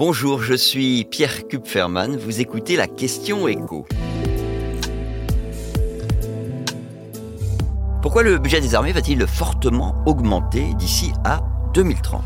Bonjour, je suis Pierre Kupferman, vous écoutez la question écho. Pourquoi le budget des armées va-t-il fortement augmenter d'ici à 2030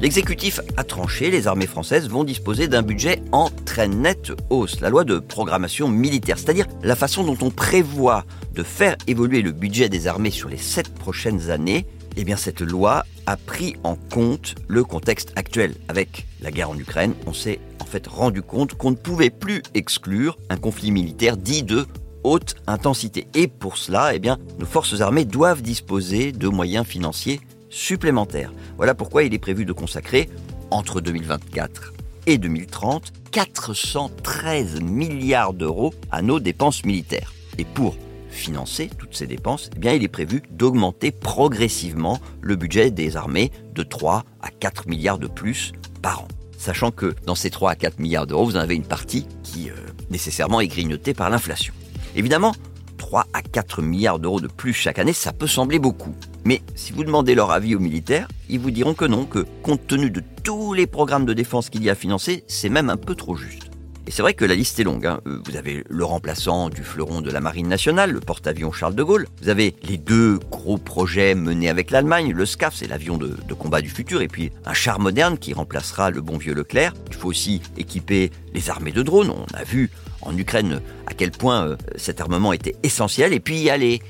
L'exécutif a tranché, les armées françaises vont disposer d'un budget en très nette hausse, la loi de programmation militaire, c'est-à-dire la façon dont on prévoit de faire évoluer le budget des armées sur les sept prochaines années, eh cette loi a pris en compte le contexte actuel. Avec la guerre en Ukraine, on s'est en fait rendu compte qu'on ne pouvait plus exclure un conflit militaire dit de haute intensité. Et pour cela, eh nos forces armées doivent disposer de moyens financiers supplémentaires. Voilà pourquoi il est prévu de consacrer, entre 2024 et 2030, 413 milliards d'euros à nos dépenses militaires. Et pour financer toutes ces dépenses, eh bien, il est prévu d'augmenter progressivement le budget des armées de 3 à 4 milliards de plus par an. Sachant que dans ces 3 à 4 milliards d'euros, vous en avez une partie qui euh, nécessairement est grignotée par l'inflation. Évidemment, 3 à 4 milliards d'euros de plus chaque année, ça peut sembler beaucoup. Mais si vous demandez leur avis aux militaires, ils vous diront que non, que compte tenu de tous les programmes de défense qu'il y a à financer, c'est même un peu trop juste. Et c'est vrai que la liste est longue. Hein. Euh, vous avez le remplaçant du fleuron de la Marine nationale, le porte-avions Charles de Gaulle. Vous avez les deux gros projets menés avec l'Allemagne, le SCAF, c'est l'avion de, de, combat du futur, et puis un char moderne qui remplacera le bon vieux Leclerc. Il faut aussi équiper les armées de drones. On a vu en Ukraine à quel point euh, cet armement était essentiel. Et puis il y a les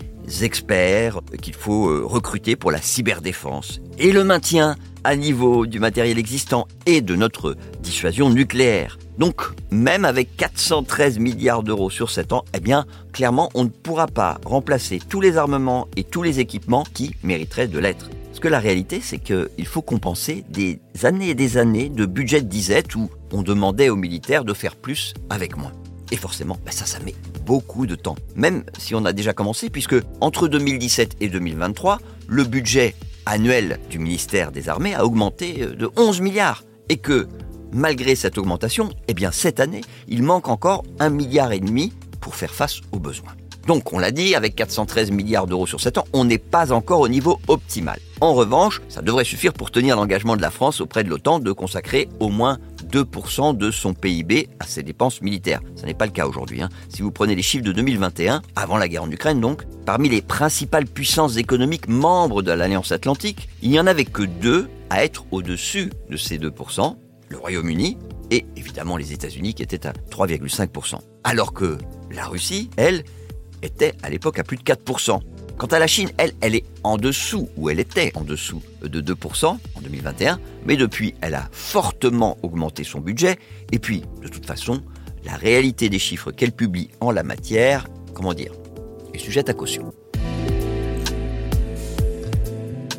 experts qu'il faut euh, recruter pour la cyberdéfense. Et le maintien à niveau du matériel existant et de notre dissuasion nucléaire. Donc, même avec 413 milliards d'euros sur 7 ans, eh bien, clairement, on ne pourra pas remplacer tous les armements et tous les équipements qui mériteraient de l'être. Parce que la réalité, c'est qu'il faut compenser des années et des années de budget de disette où on demandait aux militaires de faire plus avec moins. Et forcément, ben ça, ça met beaucoup de temps. Même si on a déjà commencé, puisque entre 2017 et 2023, le budget annuel du ministère des Armées a augmenté euh, de 11 milliards. Et que, malgré cette augmentation, eh bien, cette année, il manque encore un milliard et demi pour faire face aux besoins. Donc, on l'a dit, avec 413 milliards d'euros sur 7 ans, on n'est pas encore au niveau optimal. En revanche, ça devrait suffire pour tenir l'engagement de la France auprès de l'OTAN de consacrer au moins 2% de son PIB à ses dépenses militaires. Ce n'est pas le cas aujourd'hui. Hein. Si vous prenez les chiffres de 2021, avant la guerre en Ukraine donc, parmi les principales puissances économiques membres de l'Alliance Atlantique, il n'y en avait que deux à être au-dessus de ces 2%, le Royaume-Uni et évidemment les États-Unis qui étaient à 3,5%. Alors que la Russie, elle, était à l'époque à plus de 4%. Quant à la Chine, elle, elle est en dessous, ou elle était en dessous de 2% en 2021, mais depuis, elle a fortement augmenté son budget, et puis, de toute façon, la réalité des chiffres qu'elle publie en la matière, comment dire, est sujette à caution.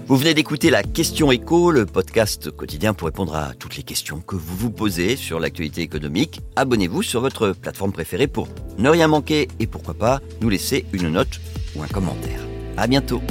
Vous venez d'écouter la Question Écho, le podcast quotidien pour répondre à toutes les questions que vous vous posez sur l'actualité économique. Abonnez-vous sur votre plateforme préférée pour ne rien manquer et pourquoi pas nous laisser une note ou un commentaire. À bientôt.